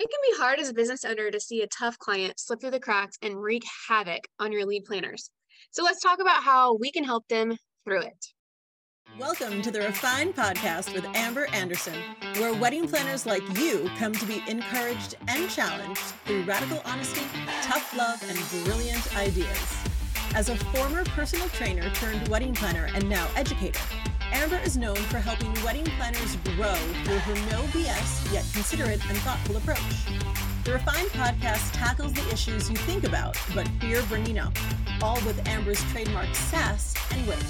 It can be hard as a business owner to see a tough client slip through the cracks and wreak havoc on your lead planners. So let's talk about how we can help them through it. Welcome to the Refined Podcast with Amber Anderson, where wedding planners like you come to be encouraged and challenged through radical honesty, tough love, and brilliant ideas. As a former personal trainer turned wedding planner and now educator, Amber is known for helping wedding planners grow through her no BS yet considerate and thoughtful approach. The Refined podcast tackles the issues you think about but fear bringing up, all with Amber's trademark sass and wit.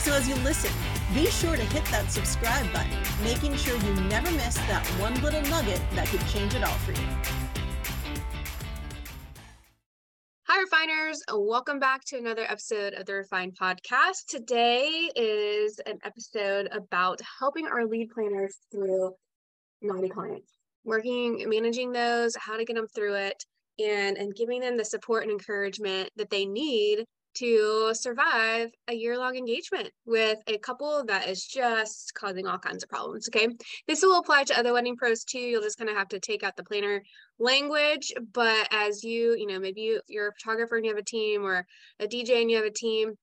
So as you listen, be sure to hit that subscribe button, making sure you never miss that one little nugget that could change it all for you. Refiners. Welcome back to another episode of the Refined Podcast. Today is an episode about helping our lead planners through naughty clients, working, managing those, how to get them through it, and, and giving them the support and encouragement that they need to survive a year long engagement with a couple that is just causing all kinds of problems. Okay. This will apply to other wedding pros too. You'll just kind of have to take out the planner language. But as you, you know, maybe you, you're a photographer and you have a team or a DJ and you have a team,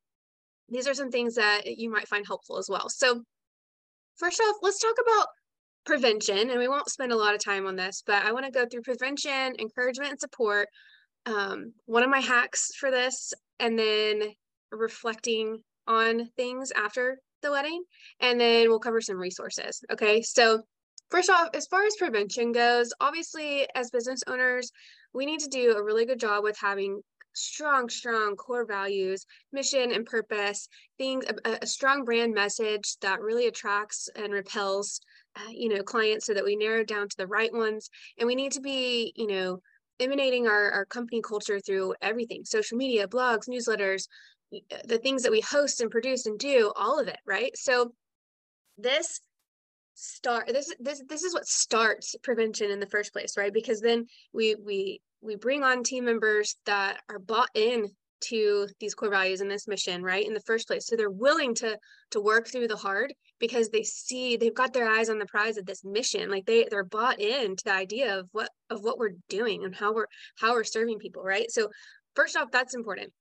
these are some things that you might find helpful as well. So, first off, let's talk about prevention. And we won't spend a lot of time on this, but I want to go through prevention, encouragement, and support um, one of my hacks for this and then reflecting on things after the wedding. And then we'll cover some resources. Okay. So, first off, as far as prevention goes, obviously, as business owners, we need to do a really good job with having strong, strong core values, mission and purpose, things, a, a strong brand message that really attracts and repels, uh, you know, clients so that we narrow down to the right ones. And we need to be, you know, emanating our, our company culture through everything social media blogs newsletters uh, the things that we host and produce and do all of it right? So this start this this this is what starts prevention in the first place right? Because then we we we bring on team members that are bought in to these core values and this mission right in the first place. So they're willing to to work through the hard because they see they've got their eyes on the prize of this mission. Like they they're bought in to the idea of what of what we're doing and how we're how we're serving people right? So first off that's important.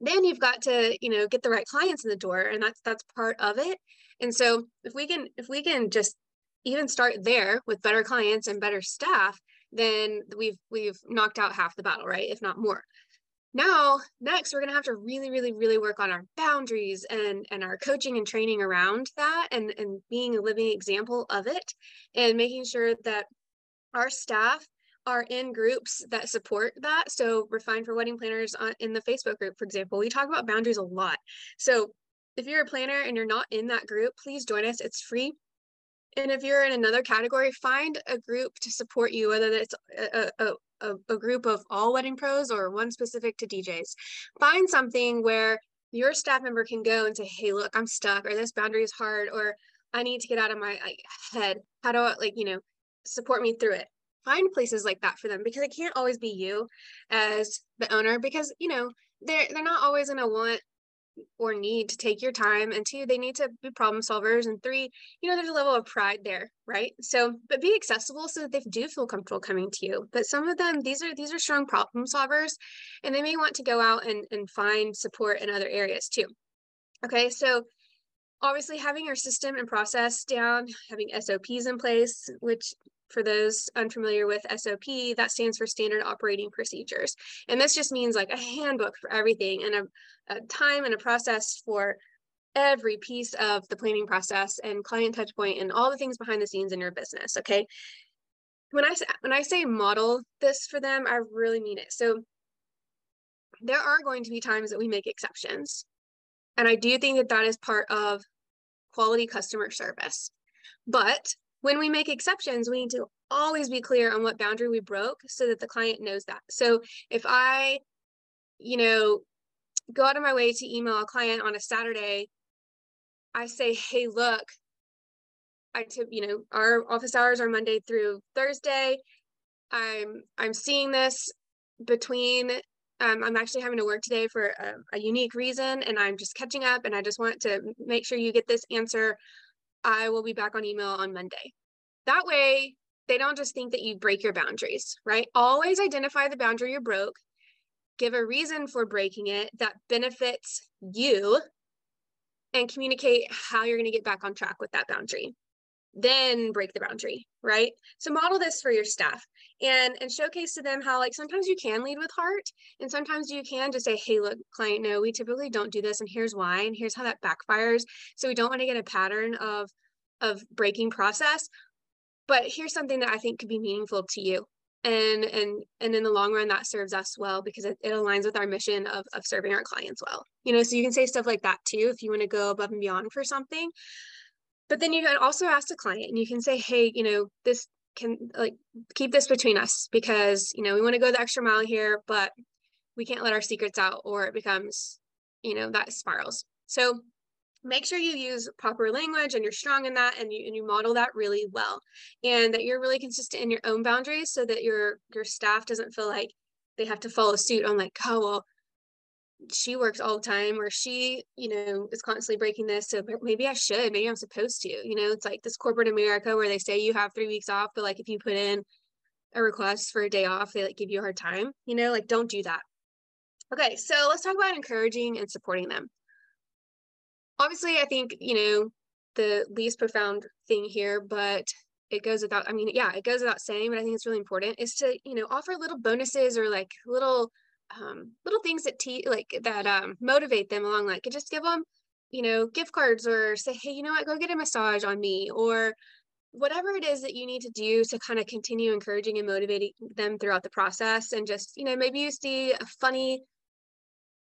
Then you've got to you know get the right clients in the door and that's that's part of it. And so if we can if we can just even start there with better clients and better staff then we've we've knocked out half the battle right if not more now next we're going to have to really really really work on our boundaries and and our coaching and training around that and and being a living example of it and making sure that our staff are in groups that support that. So refined for wedding planners on, in the facebook group for example we talk about boundaries a lot. So if you're a planner and you're not in that group please join us. It's free and if you're in another category find a group to support you whether it's a, a, a, a group of all wedding pros or one specific to DJs. Find something where your staff member can go and say, hey, look, I'm stuck, or this boundary is hard, or I need to get out of my head. How do I, like, you know, support me through it? Find places like that for them because it can't always be you as the owner because, you know, they're, they're not always going to want or need to take your time and two they need to be problem solvers and three you know there's a level of pride there right? So but be accessible so that they do feel comfortable coming to you. But some of them these are these are strong problem solvers and they may want to go out and, and find support in other areas too. Okay so obviously having your system and process down having sops in place which for those unfamiliar with SOP, that stands for Standard Operating Procedures. And this just means like a handbook for everything and a, a time and a process for every piece of the planning process and client touch point and all the things behind the scenes in your business. Okay. When I when I say model this for them, I really mean it. So there are going to be times that we make exceptions. And I do think that that is part of quality customer service. But when we make exceptions, we need to always be clear on what boundary we broke so that the client knows that. So if I, you know, go out of my way to email a client on a Saturday, I say, hey, look, I tip, you know, our office hours are Monday through Thursday. I'm I'm seeing this between um, I'm actually having to work today for a, a, unique reason, and I'm just catching up. And I just want to make sure you get this answer I will be back on email on Monday. That way, they don't just think that you break your boundaries, right? Always identify the boundary you broke, give a reason for breaking it that benefits you, and communicate how you're going to get back on track with that boundary. Then break the boundary, right? So model this for your staff and and showcase to them how like sometimes you can lead with heart and sometimes you can just say, hey, look, client, no, we typically don't do this, and here's why, and here's how that backfires. So we don't want to get a pattern of of breaking process but here's something that i think could be meaningful to you and and and in the long run that serves us well because it, it aligns with our mission of, of serving our clients well you know so you can say stuff like that too if you want to go above and beyond for something but then you can also ask the client and you can say hey you know this can like keep this between us because you know we want to go the extra mile here but we can't let our secrets out or it becomes you know that spirals. So make sure you use proper language and you're strong in that and you and you model that really well and that you're really consistent in your own boundaries so that your your staff doesn't feel like they have to follow suit on like oh well she works all the time or she you know is constantly breaking this so maybe i should maybe i'm supposed to you know it's like this corporate america where they say you have three weeks off but like if you put in a request for a day off they like give you a hard time you know like don't do that. Okay so let's talk about encouraging and supporting them. Obviously, I think, you know, the least profound thing here, but it goes without, I mean, yeah, it goes without saying, but I think it's really important is to, you know, offer little bonuses or like little, um, little things that te- like that um, motivate them along. Like just give them, you know, gift cards or say, hey, you know what, go get a massage on me or whatever it is that you need to do to kind of continue encouraging and motivating them throughout the process. And just, you know, maybe you see a funny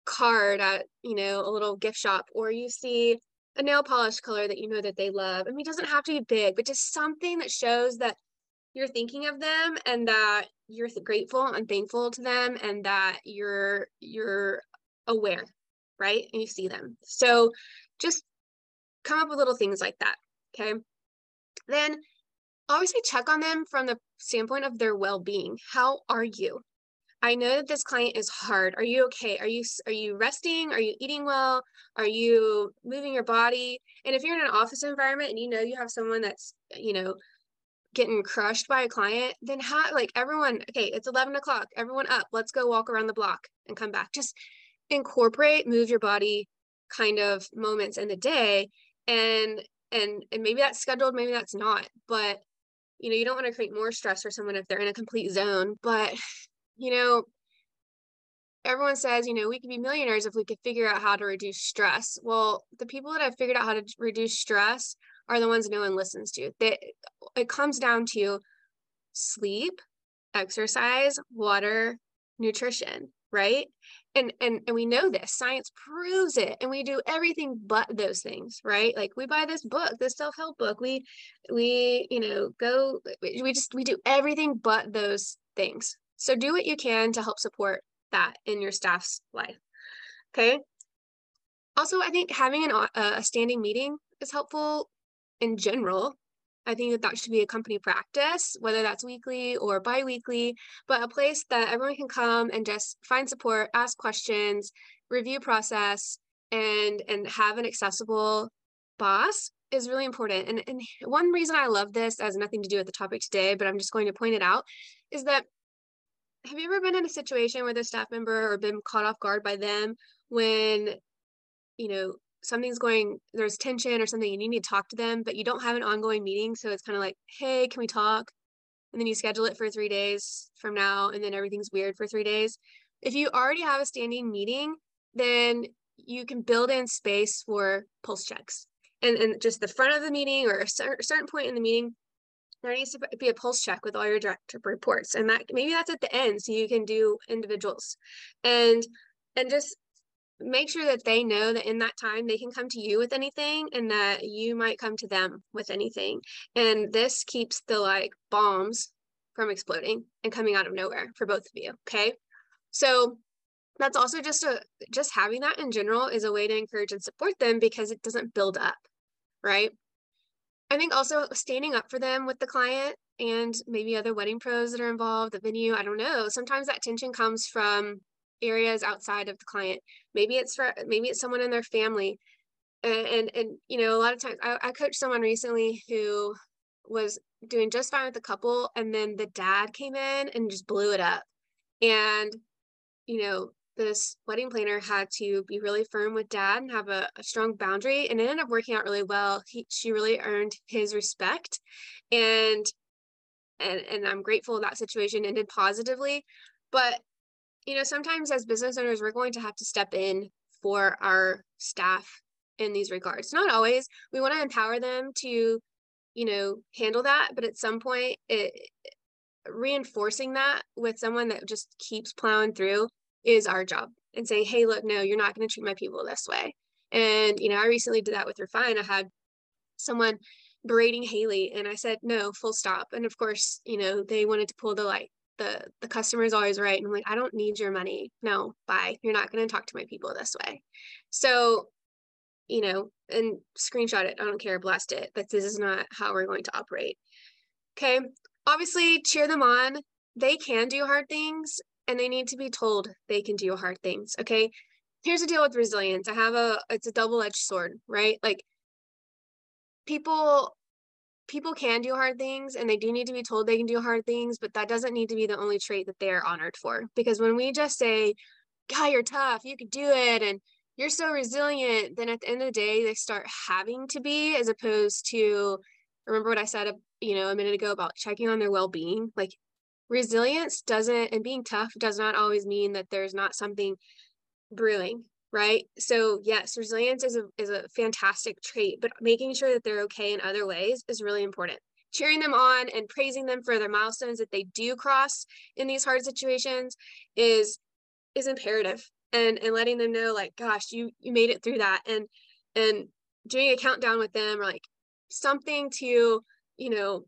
card at you know a little gift shop or you see a nail polish color that you know that they love i mean it doesn't have to be big but just something that shows that you're thinking of them and that you're grateful and thankful to them and that you're you're aware right and you see them so just come up with little things like that okay then obviously check on them from the standpoint of their well-being how are you I know that this client is hard. Are you okay? Are you are you resting? Are you eating well? Are you moving your body? And if you're in an office environment and you know you have someone that's, you know, getting crushed by a client, then how like everyone, okay, it's 11 o'clock, everyone up, let's go walk around the block and come back. Just incorporate, move your body kind of moments in the day. And and and maybe that's scheduled, maybe that's not, but you know, you don't want to create more stress for someone if they're in a complete zone, but you know, everyone says, you know, we could be millionaires if we could figure out how to reduce stress. Well, the people that have figured out how to reduce stress are the ones no one listens to. That it comes down to sleep, exercise, water, nutrition, right? And and and we know this. Science proves it. And we do everything but those things, right? Like we buy this book, this self-help book. We we, you know, go we just we do everything but those things. So do what you can to help support that in your staff's life. Okay. Also, I think having an, a standing meeting is helpful in general. I think that that should be a company practice, whether that's weekly or biweekly, but a place that everyone can come and just find support, ask questions, review process, and and have an accessible boss is really important. And, and one reason I love this has nothing to do with the topic today, but I'm just going to point it out, is that have you ever been in a situation with a staff member or been caught off guard by them when you know something's going there's tension or something and you need to talk to them but you don't have an ongoing meeting so it's kind of like hey can we talk? And then you schedule it for three days from now and then everything's weird for three days. If you already have a standing meeting then you can build in space for pulse checks. And, and just the front of the meeting or a certain point in the meeting there needs to be a pulse check with all your direct reports and that maybe that's at the end so you can do individuals. And and just make sure that they know that in that time they can come to you with anything and that you might come to them with anything. And this keeps the like bombs from exploding and coming out of nowhere for both of you okay? So that's also just a just having that in general is a way to encourage and support them because it doesn't build up right? I think also standing up for them with the client and maybe other wedding pros that are involved, the venue, I don't know. Sometimes that tension comes from areas outside of the client. Maybe it's for maybe it's someone in their family. And and, and you know, a lot of times I, I coached someone recently who was doing just fine with the couple and then the dad came in and just blew it up and you know this wedding planner had to be really firm with dad and have a, a strong boundary and it ended up working out really well he, she really earned his respect and and and i'm grateful that situation ended positively but you know sometimes as business owners we're going to have to step in for our staff in these regards. Not always. We want to empower them to you know handle that but at some point it reinforcing that with someone that just keeps plowing through is our job and saying hey look no you're not going to treat my people this way. And you know i recently did that with refine. I had someone berating haley and i said no full stop. And of course you know they wanted to pull the like the the customer is always right and i'm like i don't need your money. No bye. You're not going to talk to my people this way. So you know and screenshot it. I don't care. Blast it. But this is not how we're going to operate. Okay? Obviously cheer them on. They can do hard things and they need to be told they can do hard things. Okay? Here's the deal with resilience. I have a it's a double-edged sword right? Like people people can do hard things and they do need to be told they can do hard things but that doesn't need to be the only trait that they're honored for. Because when we just say god you're tough you could do it and you're so resilient then at the end of the day they start having to be as opposed to remember what i said uh, you know a minute ago about checking on their well-being. Like resilience doesn't and being tough does not always mean that there's not something brewing right? So yes resilience is a is a fantastic trait but making sure that they're okay in other ways is really important. Cheering them on and praising them for their milestones that they do cross in these hard situations is is imperative and and letting them know like gosh you you made it through that and and doing a countdown with them or like something to you know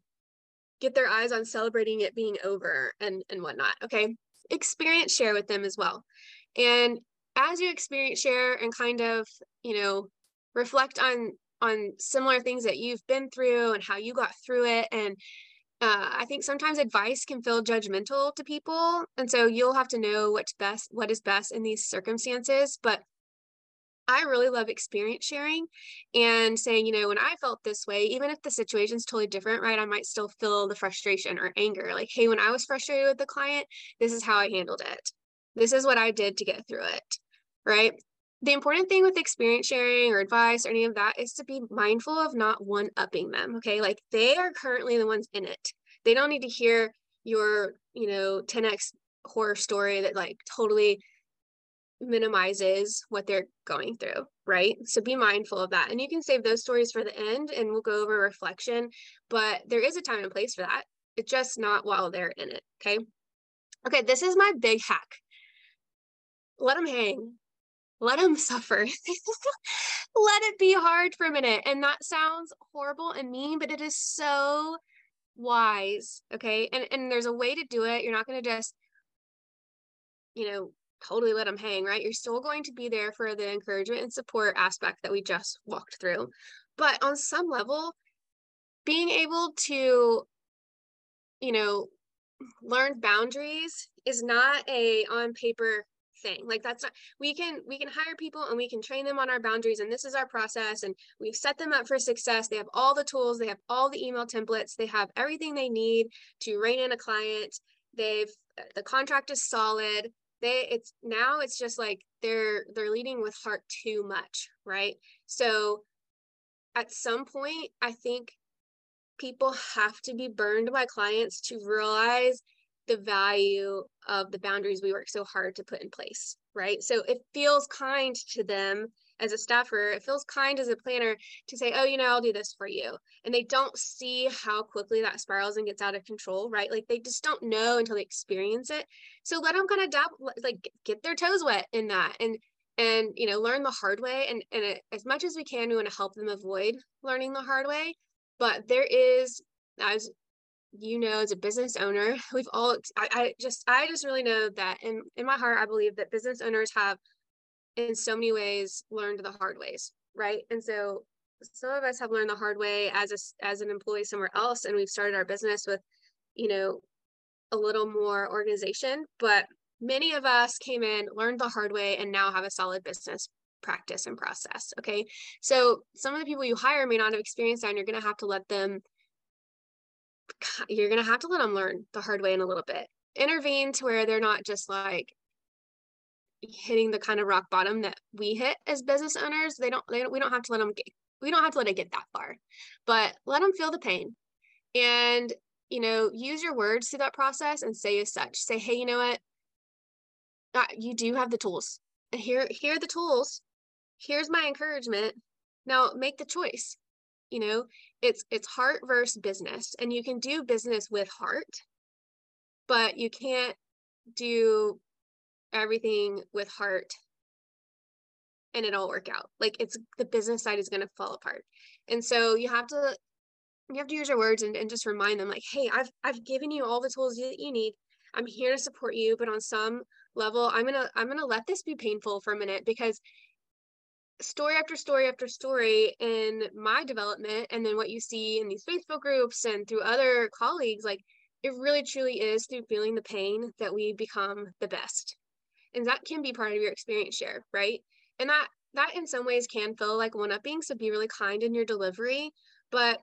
get their eyes on celebrating it being over and and whatnot okay? Experience share with them as well. And as you experience share and kind of you know reflect on on similar things that you've been through and how you got through it and uh, I think sometimes advice can feel judgmental to people, and so you'll have to know what's best, what is best in these circumstances. But I really love experience sharing and saying, you know, when I felt this way, even if the situation's totally different, right, I might still feel the frustration or anger. Like, hey, when I was frustrated with the client, this is how I handled it. This is what I did to get through it, right? The important thing with experience sharing or advice or any of that is to be mindful of not one upping them. Okay. Like they are currently the ones in it. They don't need to hear your, you know, 10x horror story that like totally minimizes what they're going through, right? So be mindful of that. And you can save those stories for the end and we'll go over reflection, but there is a time and place for that. It's just not while they're in it. Okay. Okay. This is my big hack. Let them hang. Let them suffer. Let it be hard for a minute. And that sounds horrible and mean, but it is so wise. Okay. And and there's a way to do it. You're not going to just, you know, totally let them hang, right? You're still going to be there for the encouragement and support aspect that we just walked through. But on some level, being able to, you know, learn boundaries is not a on paper thing like that's not we can we can hire people and we can train them on our boundaries and this is our process and we've set them up for success. They have all the tools they have all the email templates they have everything they need to rein in a client. They've uh, the contract is solid. They it's now it's just like they're they're leading with heart too much right? So at some point i think people have to be burned by clients to realize the value of the boundaries we work so hard to put in place right so it feels kind to them as a staffer, it feels kind as a planner to say, oh, you know, I'll do this for you. And they don't see how quickly that spirals and gets out of control, right? Like they just don't know until they experience it. So let them kind of dabble, like get their toes wet in that and and you know learn the hard way and and it, as much as we can we want to help them avoid learning the hard way but there is as you know as a business owner we've all I, I just i just really know that in in my heart i believe that business owners have in so many ways learned the hard ways right? And so some of us have learned the hard way as a, as an employee somewhere else and we've started our business with you know a little more organization but many of us came in learned the hard way and now have a solid business practice and process okay? So some of the people you hire may not have experienced that and you're going to have to let them you're going to have to let them learn the hard way in a little bit. Intervene to where they're not just like hitting the kind of rock bottom that we hit as business owners. They don't, they don't we don't have to let them get, we don't have to let it get that far, but let them feel the pain and, you know, use your words through that process and say as such, say, Hey, you know what? You do have the tools. And here, here are the tools. Here's my encouragement. Now make the choice you know it's it's heart versus business and you can do business with heart but you can't do everything with heart and it'll work out. Like it's the business side is going to fall apart. And so you have to you have to use your words and, and just remind them like hey i've i've given you all the tools that you need. I'm here to support you but on some level i'm gonna i'm gonna let this be painful for a minute because story after story after story in my development and then what you see in these facebook groups and through other colleagues like it really truly is through feeling the pain that we become the best. And that can be part of your experience share right? And that that in some ways can feel like one upping so be really kind in your delivery. But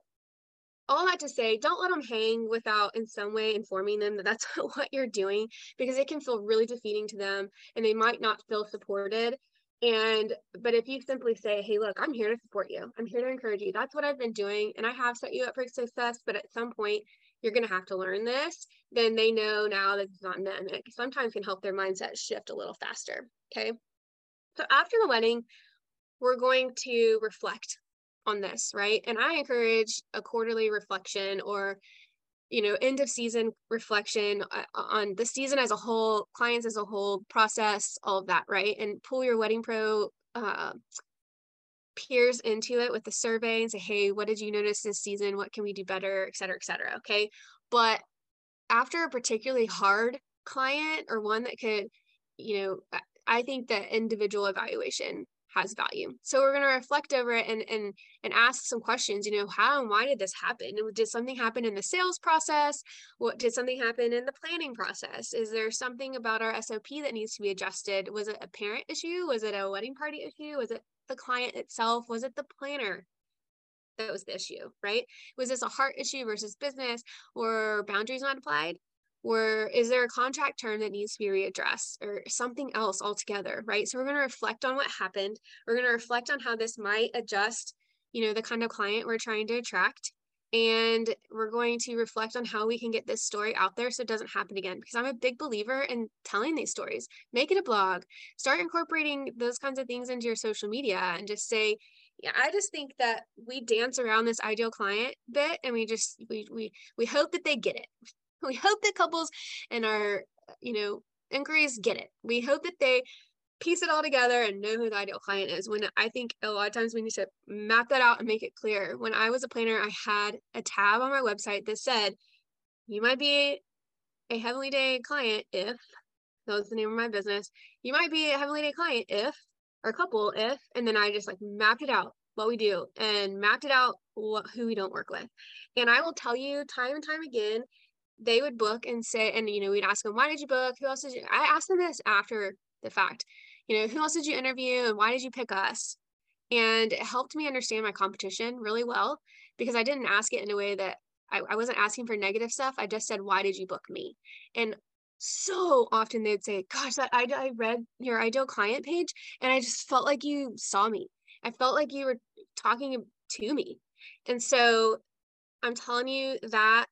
all that to say don't let them hang without in some way informing them that that's what you're doing because it can feel really defeating to them and they might not feel supported and, but if you simply say, hey, look, I'm here to support you, I'm here to encourage you, that's what I've been doing. And I have set you up for success, but at some point, you're going to have to learn this, then they know now that it's not them. It sometimes can help their mindset shift a little faster. Okay. So after the wedding, we're going to reflect on this, right? And I encourage a quarterly reflection or you know end of season reflection uh, on the season as a whole clients as a whole process all of that right? And pull your wedding pro uh, peers into it with the survey and say hey what did you notice this season? What can we do better? et cetera et cetera okay? But after a particularly hard client or one that could you know i think that individual evaluation has value. So we're going to reflect over it and and and ask some questions, you know, how and why did this happen? Did something happen in the sales process? What did something happen in the planning process? Is there something about our SOP that needs to be adjusted? Was it a parent issue? Was it a wedding party issue? Was it the client itself? Was it the planner? That was the issue, right? Was this a heart issue versus business or boundaries not applied? Is there a contract term that needs to be readdressed or something else altogether right? So we're going to reflect on what happened. We're going to reflect on how this might adjust you know the kind of client we're trying to attract. And we're going to reflect on how we can get this story out there so it doesn't happen again. Because i'm a big believer in telling these stories. Make it a blog. Start incorporating those kinds of things into your social media and just say yeah, I just think that we dance around this ideal client bit and we just we we we hope that they get it we hope that couples and our you know inquiries get it. We hope that they piece it all together and know who the ideal client is. When i think a lot of times we need to map that out and make it clear. When i was a planner i had a tab on my website that said you might be a heavenly day client if that was the name of my business you might be a heavenly day client if or couple if and then i just like mapped it out what we do and mapped it out what, who we don't work with. And i will tell you time and time again they would book and say, and you know, we'd ask them, why did you book? Who else did you? I asked them this after the fact, you know, who else did you interview and why did you pick us? And it helped me understand my competition really well because I didn't ask it in a way that I, I wasn't asking for negative stuff. I just said, why did you book me? And so often they'd say, gosh, that I, I read your ideal client page and I just felt like you saw me. I felt like you were talking to me. And so I'm telling you that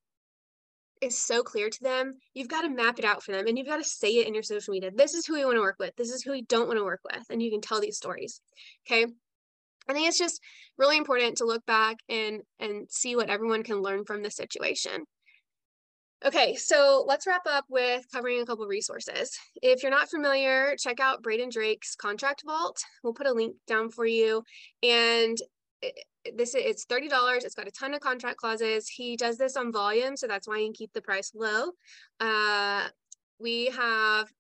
is so clear to them, you've got to map it out for them and you've got to say it in your social media. This is who we want to work with. This is who we don't want to work with. And you can tell these stories. Okay. I think it's just really important to look back and and see what everyone can learn from the situation. Okay, so let's wrap up with covering a couple resources. If you're not familiar, check out Braden Drake's Contract Vault. We'll put a link down for you. And this it's $30 it's got a ton of contract clauses. He does this on volume so that's why you can keep the price low. Uh, we have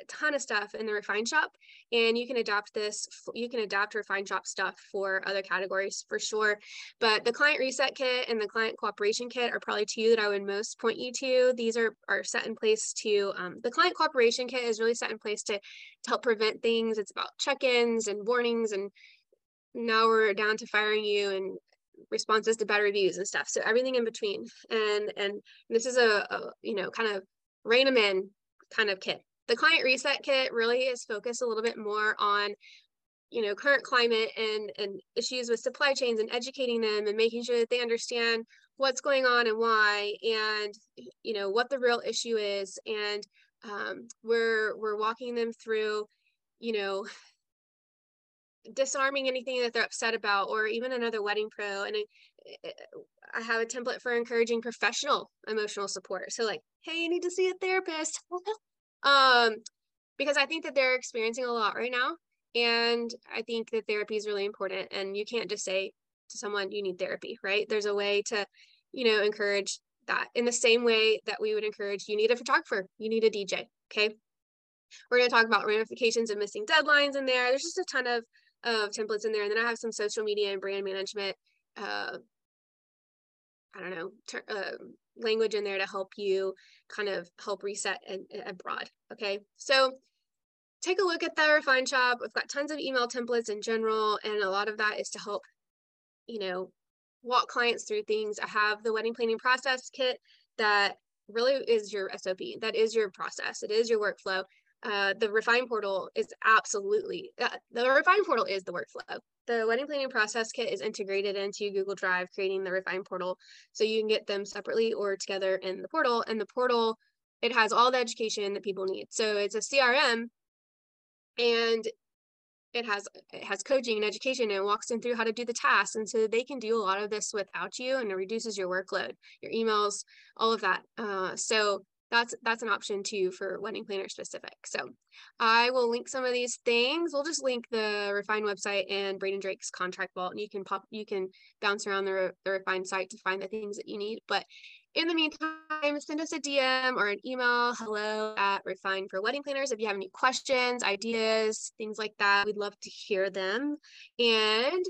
a ton of stuff in the refine shop and you can adapt this you can adapt refine shop stuff for other categories for sure. But the client reset kit and the client cooperation kit are probably two that i would most point you to. These are are set in place to um, the client cooperation kit is really set in place to, to help prevent things. It's about check-ins and warnings and now we're down to firing you and responses to bad reviews and stuff. So everything in between. And and this is a, a you know kind of rein them in kind of kit. The client reset kit really is focused a little bit more on you know current climate and and issues with supply chains and educating them and making sure that they understand what's going on and why and you know what the real issue is and um, we're we're walking them through you know disarming anything that they're upset about or even another wedding pro and I, have a template for encouraging professional emotional support. So like hey you need to see a therapist. Um because i think that they're experiencing a lot right now and i think that therapy is really important and you can't just say to someone you need therapy right? There's a way to you know encourage that in the same way that we would encourage you need a photographer you need a dj okay? We're going to talk about ramifications of missing deadlines in there. There's just a ton of of templates in there. And then I have some social media and brand management, uh, I don't know, ter- uh, language in there to help you kind of help reset and, abroad. Okay. So take a look at the Refine Shop. We've got tons of email templates in general, and a lot of that is to help, you know, walk clients through things. I have the wedding planning process kit that really is your SOP. That is your process. It is your workflow uh, the refine portal is absolutely uh, the refine portal is the workflow. The wedding planning process kit is integrated into google drive creating the refine portal so you can get them separately or together in the portal and the portal it has all the education that people need. So it's a crm and it has it has coaching and education and walks them through how to do the tasks and so they can do a lot of this without you and it reduces your workload your emails all of that. Uh, so that's that's an option too for wedding planner specific. So I will link some of these things. We'll just link the Refine website and Braden Drake's contract vault, and you can pop you can bounce around the, the Refine site to find the things that you need. But in the meantime, send us a DM or an email, hello at Refine for Wedding Planners. If you have any questions, ideas, things like that, we'd love to hear them. And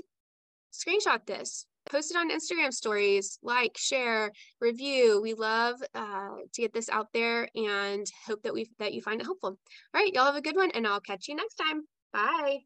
screenshot this post it on Instagram stories, like, share, review. We love uh, to get this out there and hope that we that you find it helpful. All right, y'all have a good one, and I'll catch you next time. Bye.